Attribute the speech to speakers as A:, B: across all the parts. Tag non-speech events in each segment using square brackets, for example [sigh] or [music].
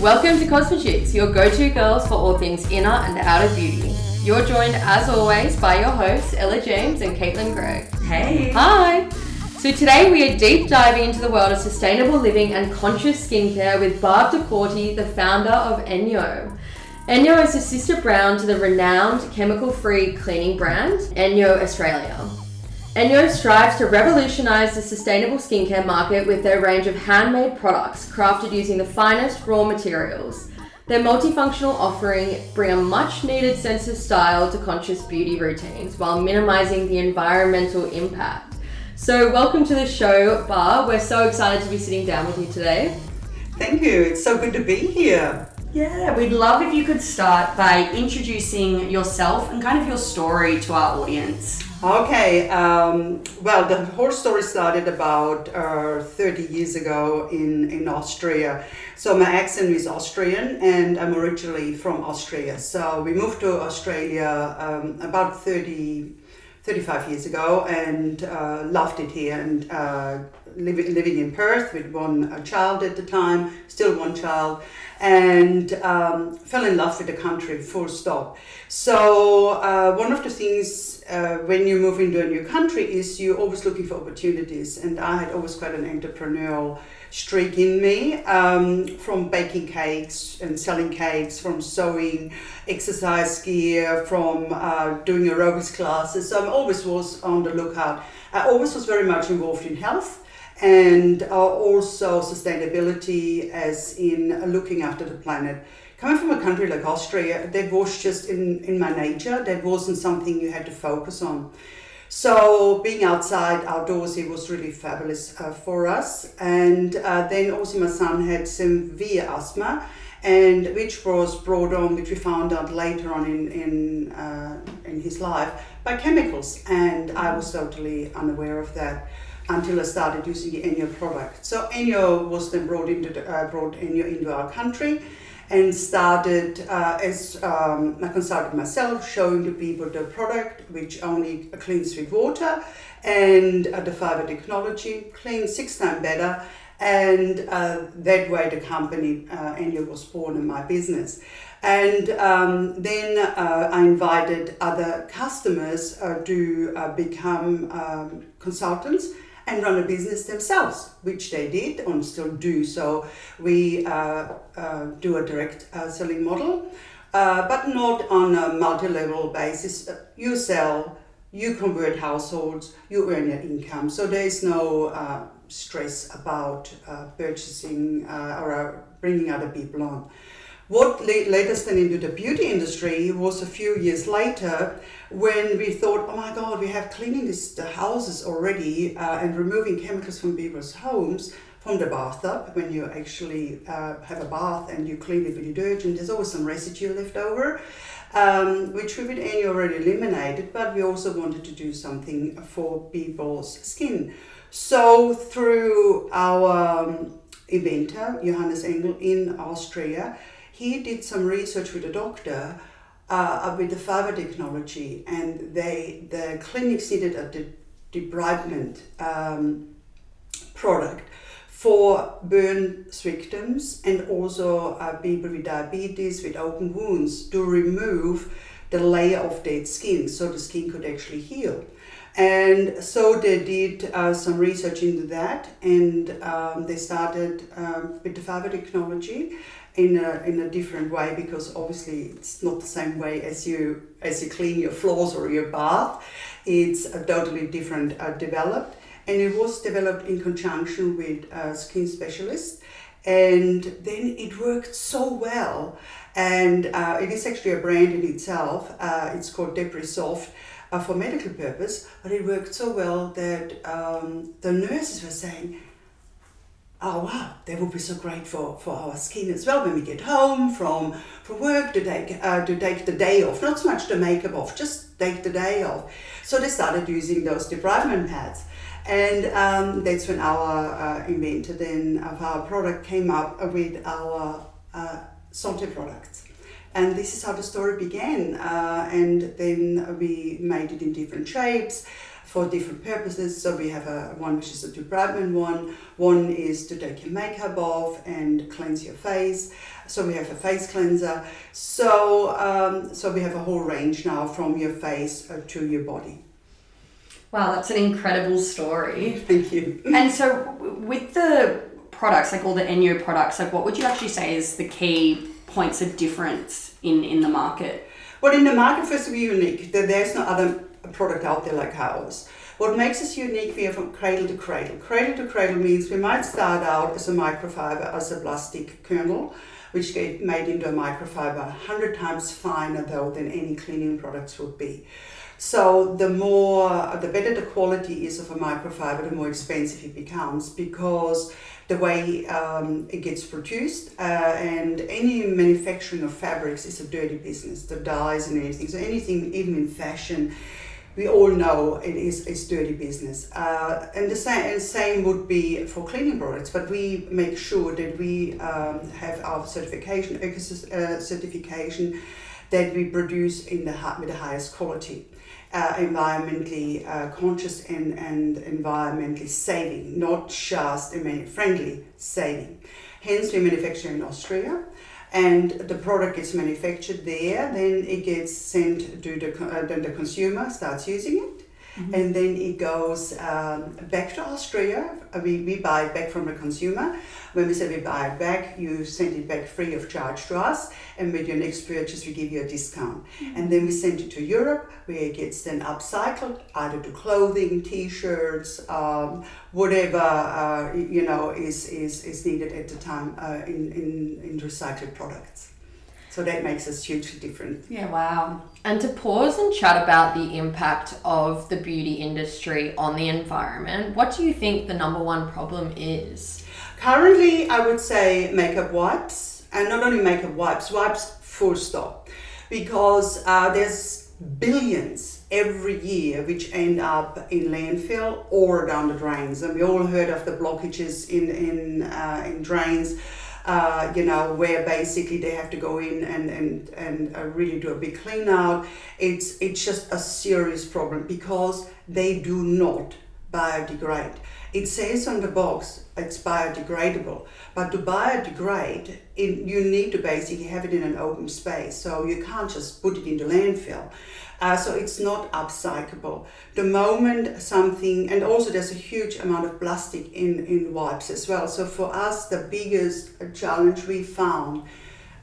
A: Welcome to Cosmechix, your go-to girls for all things inner and outer beauty. You're joined, as always, by your hosts Ella James and Caitlin Gregg.
B: Hey.
A: Hi. So today we are deep diving into the world of sustainable living and conscious skincare with Barb Decorti, the founder of Enjo. Enjo is a sister brand to the renowned chemical-free cleaning brand Enjo Australia. Enjo strives to revolutionize the sustainable skincare market with their range of handmade products crafted using the finest raw materials. Their multifunctional offering bring a much needed sense of style to conscious beauty routines while minimizing the environmental impact. So, welcome to the show, Bar. We're so excited to be sitting down with you today.
C: Thank you. It's so good to be here.
B: Yeah, we'd love if you could start by introducing yourself and kind of your story to our audience.
C: Okay, um, well, the whole story started about uh, 30 years ago in, in Austria. So, my accent is Austrian and I'm originally from Austria. So, we moved to Australia um, about 30, 35 years ago and uh, loved it here and uh, living, living in Perth with one child at the time, still one child and um, fell in love with the country full stop so uh, one of the things uh, when you move into a new country is you're always looking for opportunities. And i had always quite an entrepreneurial streak in me um, from baking cakes and selling cakes from sewing exercise gear from uh, doing aerobics classes. So i always was on the lookout. I always was very much involved in health and uh, also sustainability as in looking after the planet. Coming from a country like Austria, that was just in, in my nature, that wasn't something you had to focus on. So being outside, outdoorsy was really fabulous uh, for us. And uh, then also my son had severe asthma, and which was brought on, which we found out later on in in, uh, in his life by chemicals, and I was totally unaware of that until I started using the Enjo product. So Enjo was then brought into the, uh, brought Enjo into our country and started uh, as um, I consulted myself, showing the people the product, which only cleans with water, and uh, the fiber technology cleans six times better. And uh, that way, the company uh, Enjo was born in my business. And um, then uh, I invited other customers uh, to uh, become um, consultants and run a business themselves, which they did and still do. So we uh, uh, do a direct uh, selling model, uh, but not on a multi-level basis. Uh, you sell, you convert households, you earn your income. So there is no stress about purchasing or bringing other people on. What led us then into the beauty industry was a few years later when we thought, oh my God, we have cleaning this, the houses already uh, and removing chemicals from people's homes from the bathtub. When you actually uh, have a bath and you clean it with detergent, there's always some residue left over. Um, which we would already eliminated, but we also wanted to do something for people's skin. So through our um, inventor, Johannes Engl in Austria, he did some research with a doctor uh, with the fiber technology, and they the clinics needed a de- debridement um, product for burn victims and also uh, people with diabetes with open wounds to remove the layer of dead skin so the skin could actually heal. And so they did uh, some research into that and um, they started um, with the fiber technology in a, in a different way because obviously it's not the same way as you as you clean your floors or your bath. It's a totally different uh, developed. And it was developed in conjunction with a skin specialist. And then it worked so well. And uh, it is actually a brand in itself. Uh, it's called Debrisoft uh, for medical purpose. But it worked so well that um, the nurses were saying oh wow, that would be so great for, for our skin as well when we get home from, from work to take, uh, to take the day off. Not so much the makeup off, just take the day off. So they started using those debridement pads. And um, that's when our uh, inventor then of our product came up with our uh, Santé products. And this is how the story began. Uh, and then we made it in different shapes for different purposes. So we have a one which is a debridement one. One is to take your makeup off and cleanse your face. So we have a face cleanser. So um, so we have a whole range now from your face uh, to your body.
B: Wow, that's an incredible story.
C: Thank you. [laughs]
B: And so, with the products, like all the Enjo products, like what would you actually say is the key points of difference in in the market?
C: Well, in the market, first we're unique. There's no other product out there like ours. What makes us unique, we are from cradle to cradle. Cradle to cradle means we might start out as a microfiber, as a plastic kernel, which get made into a microfiber 100 times finer though than any cleaning products would be. So the more, the better the quality is of a microfiber, the more expensive it becomes because the way um, it gets produced uh, and any manufacturing of fabrics is a dirty business. The dyes and anything. So anything, even in fashion, we all know it is is dirty business. Uh, and the same and same would be for cleaning products. But we make sure that we um, have our certification, uh, certification, that we produce in the with the highest quality uh, environmentally uh, conscious and, and environmentally saving, not just friendly saving. Hence, we manufacture in Austria, and the product gets manufactured there. Then it gets sent to the uh, then the consumer starts using it. And then it goes um, back to Austria. We, we buy it back from the consumer. When we say we buy it back, you send it back free of charge to us. And with your next purchase, we give you a discount. And then we send it to Europe, where it gets then upcycled, either to clothing, t-shirts, um, whatever uh, you know is, is, is needed at the time uh, in, in, in recycled products. So that makes us hugely different.
B: Yeah, wow.
A: And to pause and chat about the impact of the beauty industry on the environment, what do you think the number one problem is?
C: Currently, I would say makeup wipes, and not only makeup wipes, wipes full stop, because uh, there's billions every year which end up in landfill or down the drains, and we all heard of the blockages in in uh, in drains. Uh, you know, where basically they have to go in and and and uh, really do a big clean out. It's it's just a serious problem because they do not biodegrade. It says on the box it's biodegradable, but to biodegrade, it, you need to basically have it in an open space. So you can't just put it into landfill. Uh, so it's not upcyclable. The moment something, and also there's a huge amount of plastic in, in wipes as well. So for us, the biggest challenge we found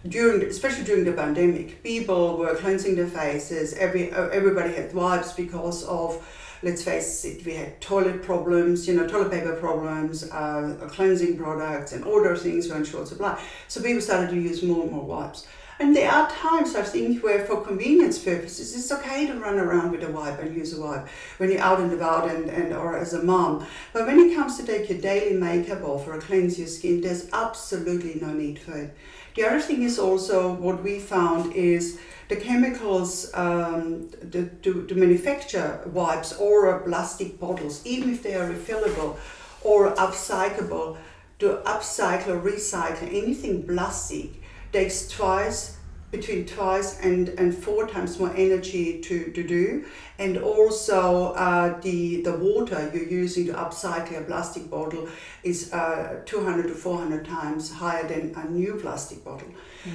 C: during, especially during the pandemic, people were cleansing their faces. Every uh, everybody had wipes because of, let's face it, we had toilet problems, you know, toilet paper problems, uh, cleansing products, and all those things were in short supply. So people started to use more and more wipes. And there are times I think where, for convenience purposes, it's okay to run around with a wipe and use a wipe when you're out and about and, and or as a mom. But when it comes to take your daily makeup off or cleanse your skin, there's absolutely no need for it. The other thing is also what we found is the chemicals um, the, to, to manufacture wipes or plastic bottles, even if they are refillable or upcyclable, to upcycle or recycle anything plastic takes twice between twice and, and four times more energy to, to do. And also uh, the the water you're using to upcycle a plastic bottle is uh, 200 to 400 times higher than a new plastic bottle.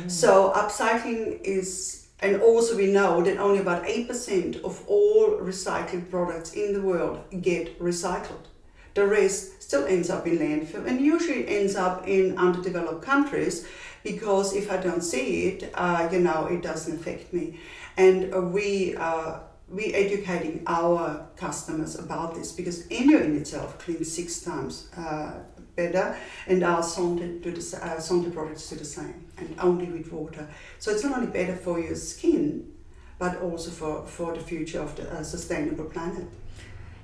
C: So upcycling is and also we know that only about 8% of all recycled products in the world get recycled. The rest still ends up in landfill and usually ends up in underdeveloped countries because if I don't see it, uh, you know, it doesn't affect me. And we uh, we educating our customers about this because Enjo in itself cleans six times uh, better, and our Santé, do the, uh, products do the same, and only with water. So it's not only better for your skin, but also for, for the future of the uh, sustainable planet.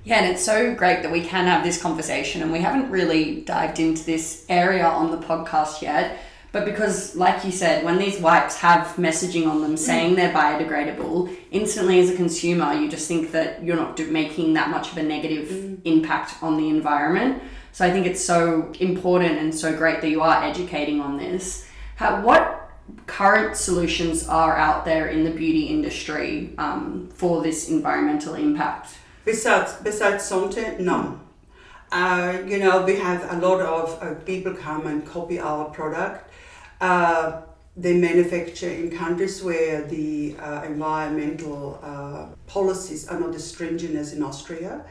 B: Yeah, and it's so great that we can have this conversation, and we haven't really dived into this area on the podcast yet. But because, like you said, when these wipes have messaging on them saying they're biodegradable, instantly as a consumer, you just think that you're not do- making that much of a negative impact on the environment. So I think it's so important and so great that you are educating on this. How, what current solutions are out there in the beauty industry um, for this environmental impact?
C: Besides, besides Santé, none. Uh, you know, we have a lot of uh, people come and copy our product. Uh, they manufacture in countries where the uh, environmental uh, policies are not as stringent as in Austria.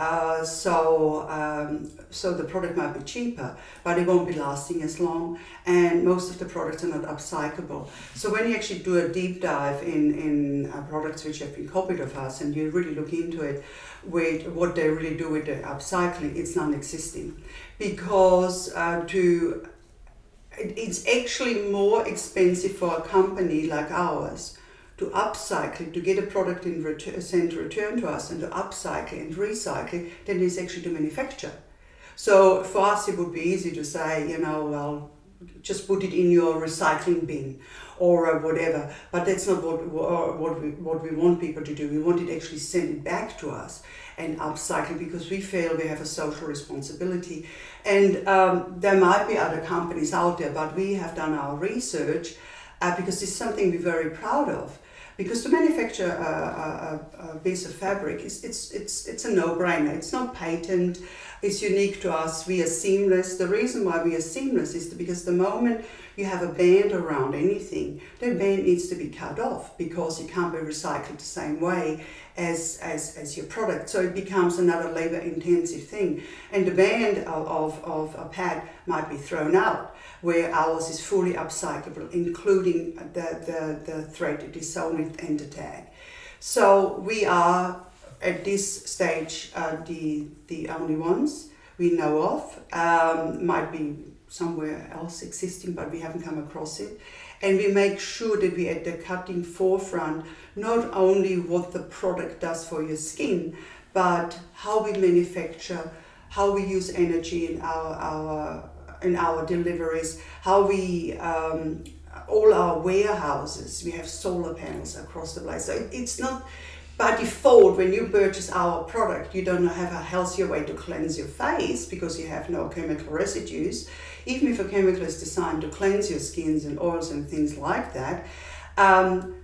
C: Uh, so, um, so the product might be cheaper, but it won't be lasting as long, and most of the products are not upcyclable. So when you actually do a deep dive in in uh, products which have been copied of us, and you really look into it, with what they really do with the upcycling, it's non-existing, because uh, to it's actually more expensive for a company like ours to upcycle, to get a product in return, sent return to us and to upcycle and recycle than it is actually to manufacture. So for us, it would be easy to say, you know, well, just put it in your recycling bin or uh, whatever. But that's not what, what, we, what we want people to do. We want it actually send it back to us and upcycle because we feel we have a social responsibility. And um, there might be other companies out there, but we have done our research uh, because it's something we're very proud of. Because to manufacture a, a, a piece of fabric, is, it's, it's, it's a no-brainer. It's not patent, it's unique to us. We are seamless. The reason why we are seamless is because the moment you have a band around anything, that band needs to be cut off because it can't be recycled the same way as, as, as your product. So it becomes another labor intensive thing. And the band of, of, of a pad might be thrown out, where ours is fully upcyclable, including the, the, the thread it is sewn with and the tag. So we are at this stage uh, the, the only ones we know of. Um, might be somewhere else existing, but we haven't come across it. And we make sure that we're at the cutting forefront, not only what the product does for your skin, but how we manufacture, how we use energy in our, our, in our deliveries, how we um, all our warehouses, we have solar panels across the place. So it's not by default, when you purchase our product, you don't have a healthier way to cleanse your face because you have no chemical residues. Even if a chemical is designed to cleanse your skins and oils and things like that, um,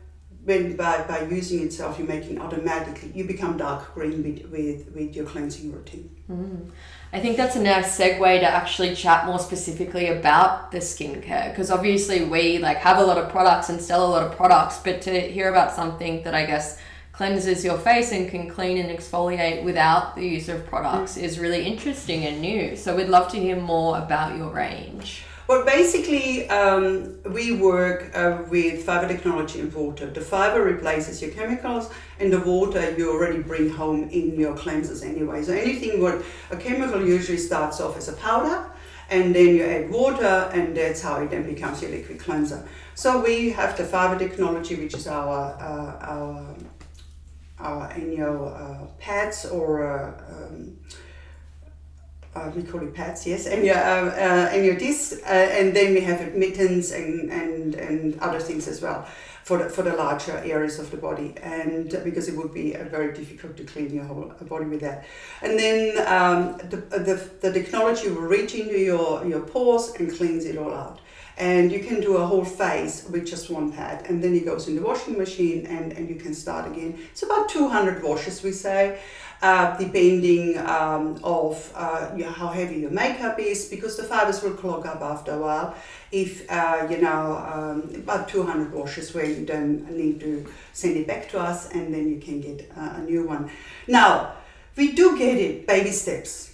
C: when by, by using itself, you're making automatically, you become dark green with, with, with your cleansing routine.
A: Mm. I think that's a nice segue to actually chat more specifically about the skincare because obviously we like have a lot of products and sell a lot of products, but to hear about something that I guess cleanses your face and can clean and exfoliate without the use of products mm. is really interesting and new. So we'd love to hear more about your range.
C: Well, basically, um, we work uh, with fiber technology and water. The fiber replaces your chemicals, and the water you already bring home in your cleansers anyway. So anything what a chemical usually starts off as a powder, and then you add water, and that's how it then becomes your liquid cleanser. So we have the fiber technology, which is our uh, our in your uh, pads or uh, um, uh, we call it pads, yes, and your uh, uh, and your disc, uh, and then we have mittens and, and and other things as well for the, for the larger areas of the body, and because it would be very difficult to clean your whole body with that, and then um, the, the the technology will reach into your your pores and cleans it all out and you can do a whole face with just one pad and then it goes in the washing machine and, and you can start again. It's about 200 washes we say uh, depending um, of uh, you know, how heavy your makeup is because the fibers will clog up after a while. If uh, you know um, about 200 washes where you don't need to send it back to us and then you can get a new one. Now we do get it baby steps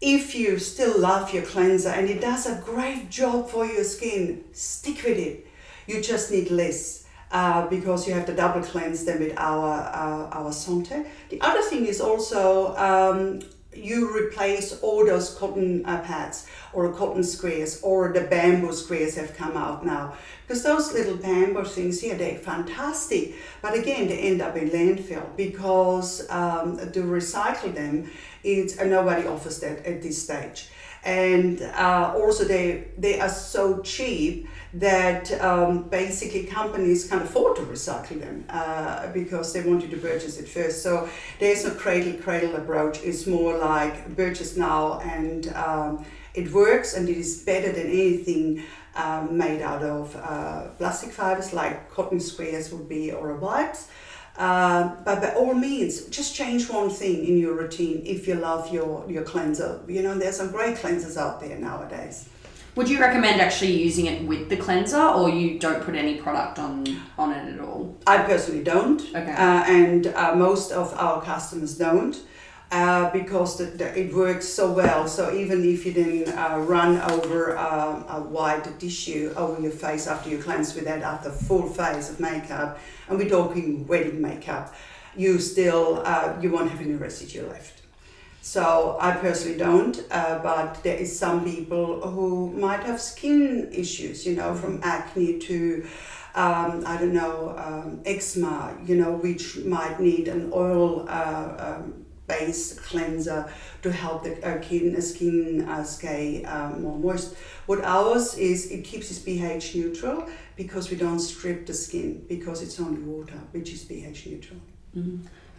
C: if you still love your cleanser and it does a great job for your skin, stick with it. You just need less uh, because you have to double cleanse them with our uh, our Santé. The other thing is also um, you replace all those cotton uh, pads or cotton squares or the bamboo squares have come out now. Because those little bamboo things here they're fantastic. But again they end up in landfill because um, to recycle them it's uh, nobody offers that at this stage and uh, also they they are so cheap that um, basically companies can't afford to recycle them uh, because they want you to purchase it first. So there's no cradle cradle approach. It's more like purchase now and um, it works and it is better than anything um, made out of uh, plastic fibers like cotton squares would be or wipes. Uh, but by all means, just change one thing in your routine if you love your, your cleanser. You know, there's some great cleansers out there nowadays.
B: Would you recommend actually using it with the cleanser, or you don't put any product on on it at all?
C: I personally don't,
B: Okay.
C: uh, and uh, most of our customers don't. Uh, because the, the, it works so well. So even if you then uh, run over um, a white tissue over your face after you cleanse with that after full face of makeup, and we're talking wedding makeup, you still uh, you won't have any residue left. So I personally don't, uh, but there is some people who might have skin issues, you know, from acne to um, I don't know um, eczema, you know, which might need an oil. Uh, um, based cleanser to help the uh, skin, skin uh, stay uh, more moist. What ours is, it keeps its pH neutral because we don't strip the skin because it's only water, which is pH neutral.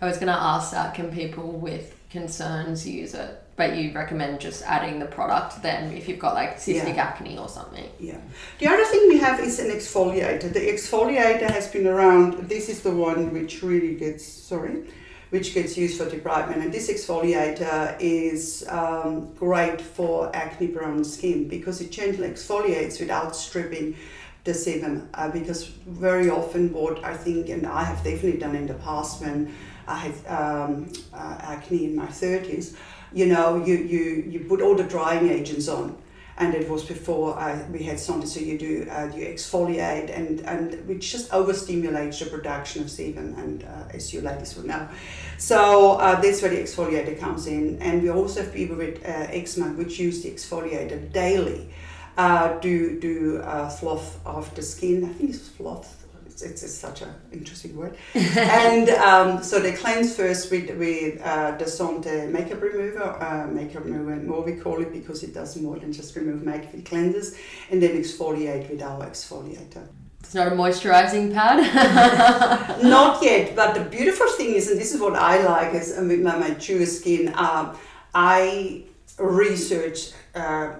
A: I was going to ask that can people with concerns use it? But you recommend just adding the product then if you've got like cystic
C: Yeah.
A: acne or something.
C: Yeah. The other thing we have is an exfoliator. The exfoliator has been around. This is the one which really gets sorry, which gets used for debridement. And this exfoliator is um, great for acne-prone skin because it gently exfoliates without stripping the sebum. Uh, because very often, what I think, and I have definitely done in the past when I had um, uh, acne in my thirties, you know, you, you you put all the drying agents on and it was before I, we had something so you do uh, you exfoliate and and which just overstimulates the production of sebum and uh, as you ladies will know. So uh, that's where the exfoliator comes in. And we also have people with uh, eczema which use the exfoliator daily uh, do do uh, fluff of the skin. I think it's fluff it's, it's, it's such an interesting word. [laughs] and um, so they cleanse first with, with uh, the Santé makeup remover, uh, makeup remover, more we call it because it does more than just remove makeup, it cleanses, and then exfoliate with our exfoliator.
A: It's not a moisturizing pad. [laughs]
C: Not yet, but the beautiful thing is, and this is what I like, is with my mature skin, um, I research uh,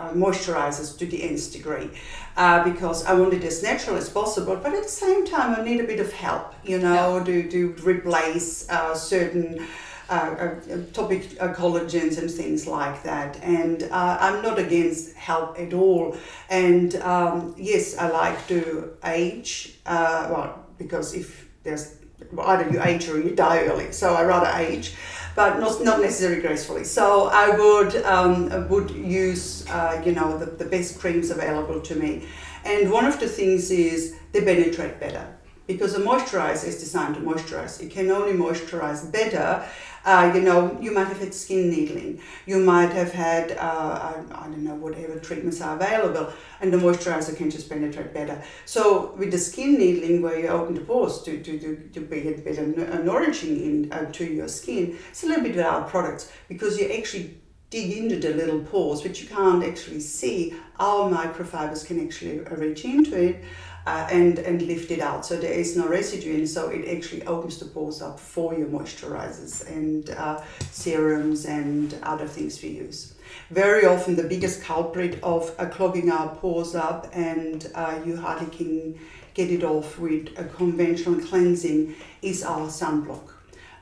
C: uh, moisturizers to the nth degree uh, because I want it as natural as possible, but at the same time, I need a bit of help, you know, to, to replace uh, certain. Uh, uh, topic uh, collagens and things like that, and uh, I'm not against help at all. And um, yes, I like to age. Uh, well, because if there's well, either you age or you die early, so I rather age, but not, not necessarily gracefully. So I would um, would use uh, you know the, the best creams available to me, and one of the things is they penetrate better because a moisturizer is designed to moisturize. It can only moisturize better. Uh, you know, you might have had skin needling. You might have had, uh, I, I don't know, whatever treatments are available, and the moisturizer can just penetrate better. So with the skin needling, where you open the pores to, to, to, to be get better nourishing in, uh, to your skin, it's a little bit with our products because you actually dig into the little pores, which you can't actually see. Our microfibers can actually reach into it uh, and, and lift it out. So there is no residue and so it actually opens the pores up for your moisturizers and uh, serums and other things we use. Very often, the biggest culprit of uh, clogging our pores up, and uh, you hardly can get it off with a conventional cleansing, is our sunblock.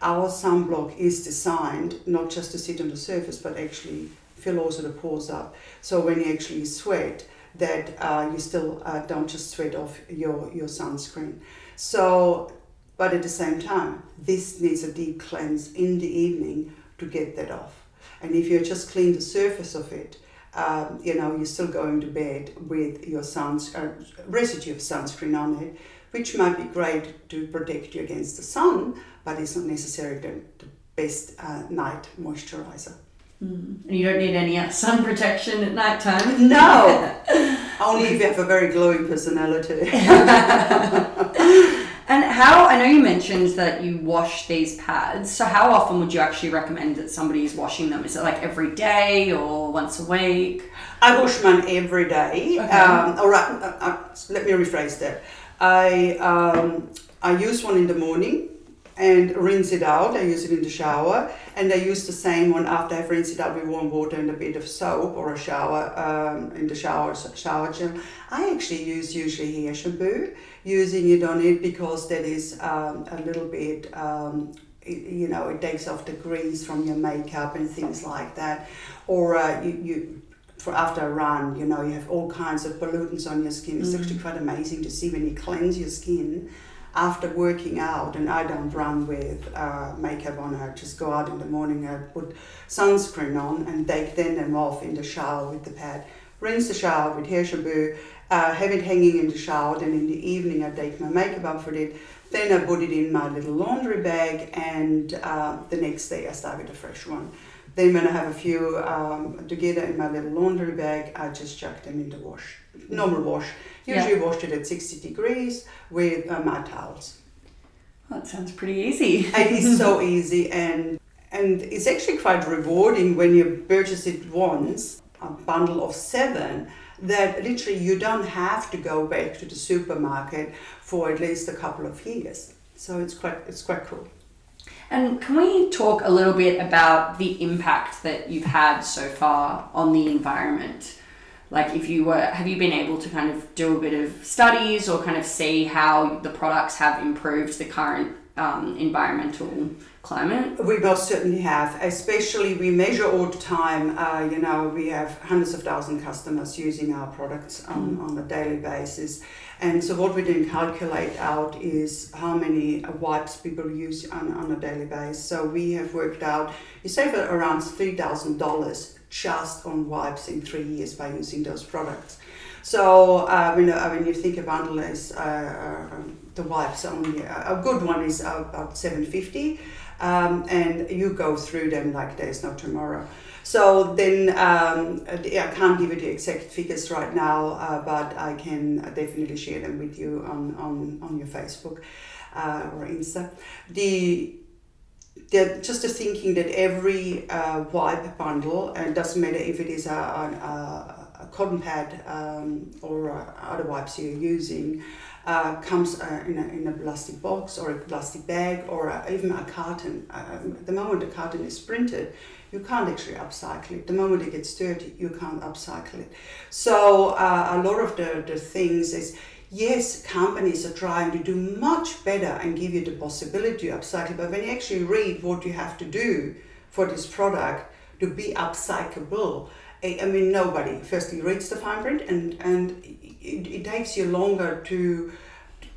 C: Our sunblock is designed not just to sit on the surface, but actually fill also the pores up. So when you actually sweat, that uh, you still uh, don't just sweat off your, your sunscreen. So, but at the same time, this needs a deep cleanse in the evening to get that off. And if you just clean the surface of it, um, you know, you're still going to bed with your suns, uh, residue of sunscreen on it, which might be great to protect you against the sun, but it's not necessarily the, the best uh, night moisturizer.
B: And you don't need any uh, sun protection at night time. [laughs]
C: No, [laughs] only if you have a very glowing personality. [laughs]
B: And how I know you mentioned that you wash these pads. So how often would you actually recommend that somebody is washing them? Is it like every day or once a week?
C: I wash mine every day.
B: Okay.
C: Um, all right, uh, uh, let me rephrase that. I um, I use one in the morning, and rinse it out. I use it in the shower, and I use the same one after I've rinsed it out with warm water and a bit of soap or a shower um, in the shower shower gel. I actually use usually hair shampoo, using it on it because that is um, a little bit. Um, it, you know, it takes off the grease from your makeup and things like that, or uh, you, you for after a run, you know, you have all kinds of pollutants on your skin. It's actually quite amazing to see when you cleanse your skin after working out, and I don't run with uh, makeup on. I just go out in the morning. I put sunscreen on and take then them off in the shower with the pad. Rinse the shower with hair shampoo. Uh, have it hanging in the shower. Then in the evening, I take my makeup off with it. Then I put it in my little laundry bag, and uh, the next day I start with a fresh one. Then when I have a few um, together in my little laundry bag, I just chuck them in the wash, normal wash. Usually
B: Yeah.
C: washed it at 60 degrees with uh, my towels.
B: That sounds pretty easy.
C: It is [laughs] so easy and and it's actually quite rewarding when you purchase it once, a bundle of seven, that literally you don't have to go back to the supermarket for at least a couple of years. So it's quite it's quite cool.
B: And can we talk a little bit about the impact that you've had so far on the environment? Like, if you were, have you been able to kind of do a bit of studies or kind of see how the products have improved the current um, environmental climate?
C: We most certainly have, especially we measure all the time. Uh, you know, we have hundreds of thousand customers using our products on, on a daily basis. And so, what we then calculate out is how many wipes people use on, on a daily basis. So, we have worked out you save around $3,000 just on wipes in three years by using those products. So, uh, when, uh, when you think of Underlays, uh, uh, the wipes only, a good one is about 750 um, and you go through them like there's no tomorrow. So then um, I can't give you the exact figures right now, uh, but I can definitely share them with you on, on, on your Facebook uh, or Insta. The the, just the thinking that every uh, wipe bundle, and it doesn't matter if it is a, a, a cotton pad um, or uh, other wipes you're using, uh, comes uh, in, a, in a plastic box or a plastic bag or uh, even a carton. Um, the moment the carton is printed, you can't actually upcycle it. The moment it gets dirty, you can't upcycle it. So uh, a lot of the, the things is, yes, companies are trying to do much better and give you the possibility to upcycle, but when you actually read what you have to do for this product to be upcyclable, I I mean, nobody firstly reads the fine print and, and it, it takes you longer to,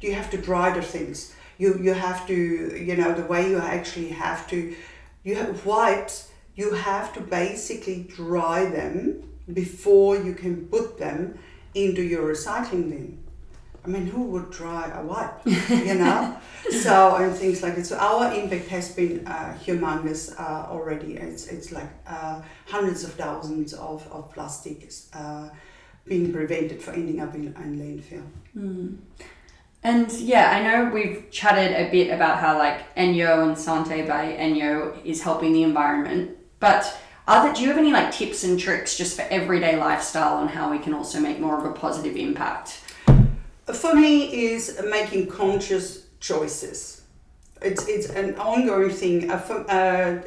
C: you have to dry the things. You, you have to, you know, the way you actually have to, you have wipes, you have to basically dry them before you can put them into your recycling bin. I mean, who would dry a wipe, you know? [laughs] so, and things like that. So, our impact has been uh, humongous uh, already. It's, it's like uh, hundreds of thousands of, of plastics uh, being prevented from ending up in, in landfill.
B: And yeah, I know we've chatted a bit about how like Enjo and Santé by Enjo is helping the environment, but are there, do you have any like tips and tricks just for everyday lifestyle on how we can also make more of a positive impact?
C: For me, is making conscious choices. It's, it's an ongoing thing. Uh, uh,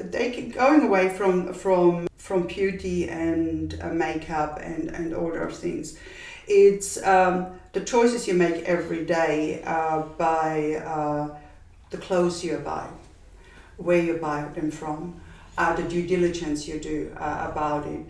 C: going away from from from beauty and uh, makeup and and all those things. It's um, the choices you make every day uh, by uh, the clothes you buy, where you buy them from, uh, the due diligence you do about it.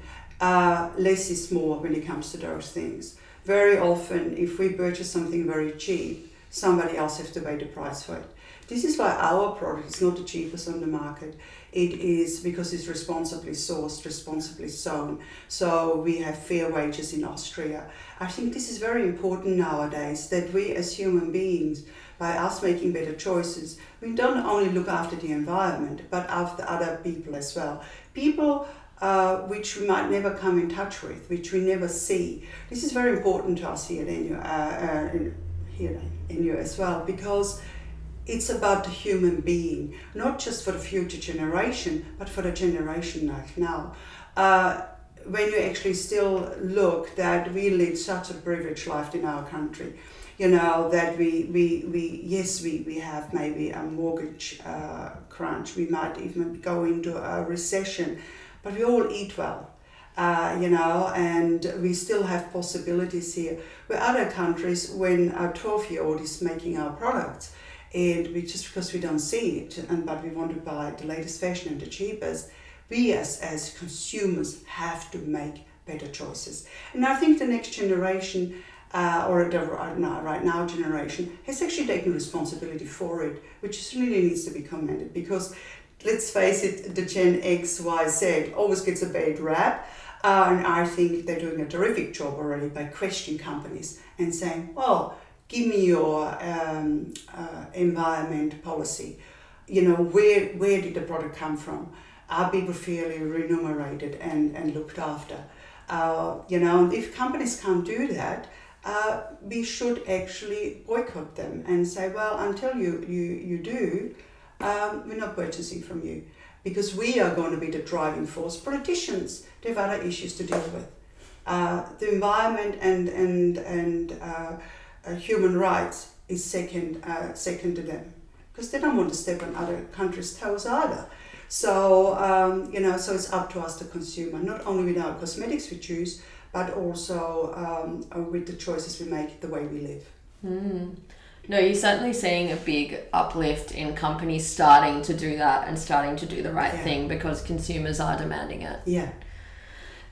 C: Less is more when it comes to those things. Very often, if we purchase something very cheap, somebody else has to pay the price for it. This is why our product is not the cheapest on the market. It is because it's responsibly sourced, responsibly sown. So we have fair wages in Austria. I think this is very important nowadays that we as human beings, by us making better choices, we don't only look after the environment, but after other people as well. People uh, which we might never come in touch with, which we never see. This is very important to us here at Enjo, uh, uh, in, here in Enjo as well, because it's about the human being, not just for the future generation, but for the generation like now. Uh, when you actually still look that we lead such a privileged life in our country, you know that we we, we yes we, we have maybe a mortgage uh, crunch we might even go into a recession but we all eat well uh, you know and we still have possibilities here. Where other countries when a 12 year old is making our products and we just because we don't see it and but we want to buy the latest fashion and the cheapest we as as consumers have to make better choices. And i think the next generation uh, or the right now generation has actually taken responsibility for it, which really needs to be commended because let's face it, the Gen X, Y, Z always gets a bad rap. Uh, and I think they're doing a terrific job already by questioning companies and saying, well, give me your um, uh, environment policy. You know, where, where did the product come from? Are people fairly remunerated and, and looked after? Uh, you know, if companies can't do that, uh, we should actually boycott them and say, well, until you, you, you do, um, we're not purchasing from you because we are going to be the driving force. Politicians, they have other issues to deal with. Uh, the environment and, and, and uh, uh, human rights is second, uh, second to them because they don't want to step on other countries' toes either. So, um, you know, so it's up to us, the consumer, not only with our cosmetics we choose, but also um, uh, with the choices we make, the way we live.
A: Mm. No, you're certainly seeing a big uplift in companies starting to do that and starting to do the right
C: Yeah.
A: thing because consumers are demanding it.
C: Yeah.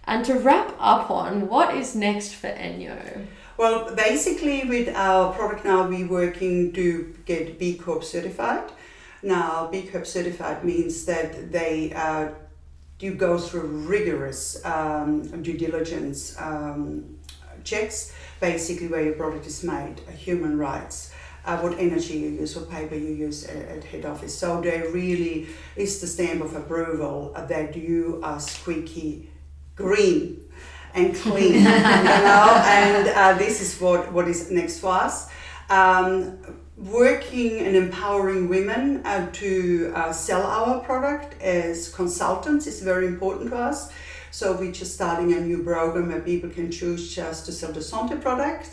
A: And to wrap up on, what is next for Enjo?
C: Well, basically, with our product now, we're working to get B Corp certified. Now, B Corp certified means that they uh, you go through rigorous um, due diligence um, checks, basically where your product is made, human rights. Uh, what energy you use, what paper you use at, at head office. So there really is the stamp of approval that you are squeaky green and clean, [laughs] you know. And uh, this is what what is next for us. Um, working and empowering women uh, to uh, sell our product as consultants is very important to us. So we're just starting a new program where people can choose just to sell the Santé product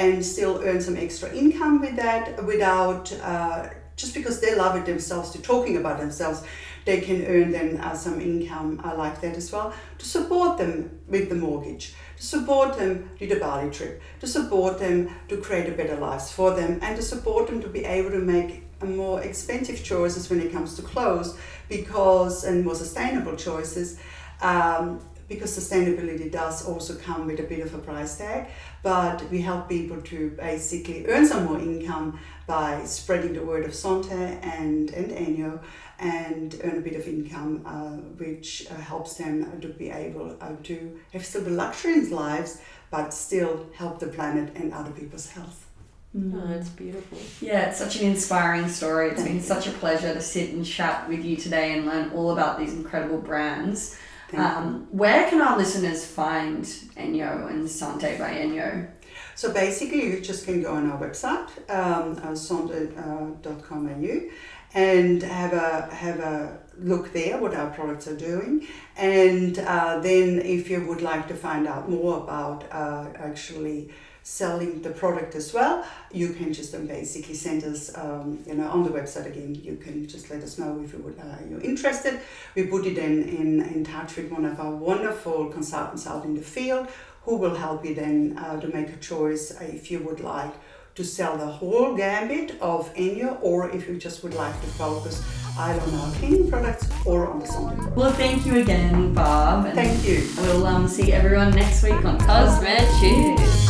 C: and still earn some extra income with that without uh, just because they love it themselves to talking about themselves they can earn then uh, some income uh, like that as well. To support them with the mortgage to support them with the Bali trip to support them to create a better life for them and to support them to be able to make more expensive choices when it comes to clothes because and more sustainable choices um, because sustainability does also come with a bit of a price tag but we help people to basically earn some more income by spreading the word of Santé and, and Enjo and earn a bit of income, uh, which uh, helps them to be able uh, to have still the luxury in their lives, but still help the planet and other people's health.
A: Oh, it's beautiful.
B: Yeah, it's such an inspiring story. It's
C: Thank
B: been
C: you.
B: such a pleasure to sit and chat with you today and learn all about these incredible brands. Um, where can our listeners find Enjo and Santé by Enjo?
C: So basically, you just can go on our website, um, uh, sonde.com.au, and have a have a look there what our products are doing. And uh, then, if you would like to find out more about uh, actually selling the product as well, you can just um, basically send us, um, you know, on the website again. You can just let us know if you would uh, you're interested. We put it in, in in touch with one of our wonderful consultants out in the field who will help you then uh, to make a choice if you would like to sell the whole gambit of Enjo or if you just would like to focus either on our cleaning products or on the something products.
B: Well, thank you again. And
C: Thank you.
B: We'll um, see everyone next week on
A: Cosmet Cheers.